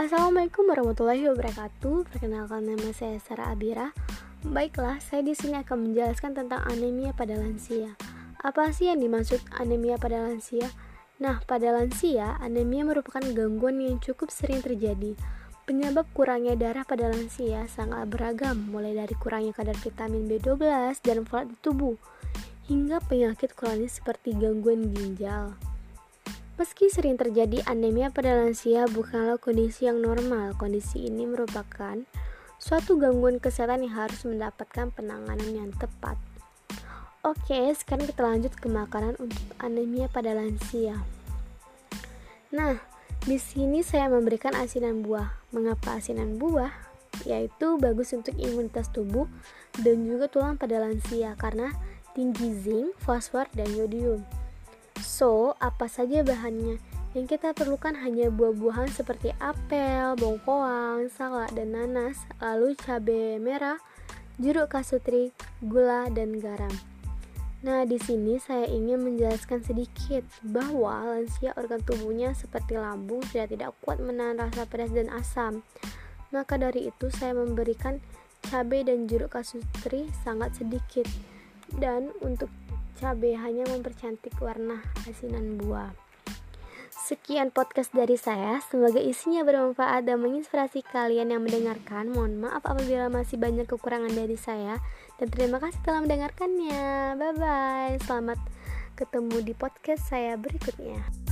Assalamualaikum warahmatullahi wabarakatuh. Perkenalkan nama saya Sarah Abira. Baiklah, saya di sini akan menjelaskan tentang anemia pada lansia. Apa sih yang dimaksud anemia pada lansia? Nah, pada lansia, anemia merupakan gangguan yang cukup sering terjadi. Penyebab kurangnya darah pada lansia sangat beragam, mulai dari kurangnya kadar vitamin B12 dan folat di tubuh, hingga penyakit kronis seperti gangguan ginjal. Meski sering terjadi anemia pada lansia bukanlah kondisi yang normal. Kondisi ini merupakan suatu gangguan kesehatan yang harus mendapatkan penanganan yang tepat. Oke, sekarang kita lanjut ke makanan untuk anemia pada lansia. Nah, di sini saya memberikan asinan buah. Mengapa asinan buah? Yaitu bagus untuk imunitas tubuh dan juga tulang pada lansia karena tinggi zinc, fosfor, dan yodium. So, apa saja bahannya? Yang kita perlukan hanya buah-buahan seperti apel, bongkoang, salak, dan nanas, lalu cabai merah, jeruk kasutri, gula, dan garam. Nah, di sini saya ingin menjelaskan sedikit bahwa lansia organ tubuhnya seperti lambung sudah tidak kuat menahan rasa pedas dan asam. Maka dari itu saya memberikan cabai dan jeruk kasutri sangat sedikit. Dan untuk cabai hanya mempercantik warna asinan buah. Sekian podcast dari saya, semoga isinya bermanfaat dan menginspirasi kalian yang mendengarkan. Mohon maaf apabila masih banyak kekurangan dari saya dan terima kasih telah mendengarkannya. Bye bye. Selamat ketemu di podcast saya berikutnya.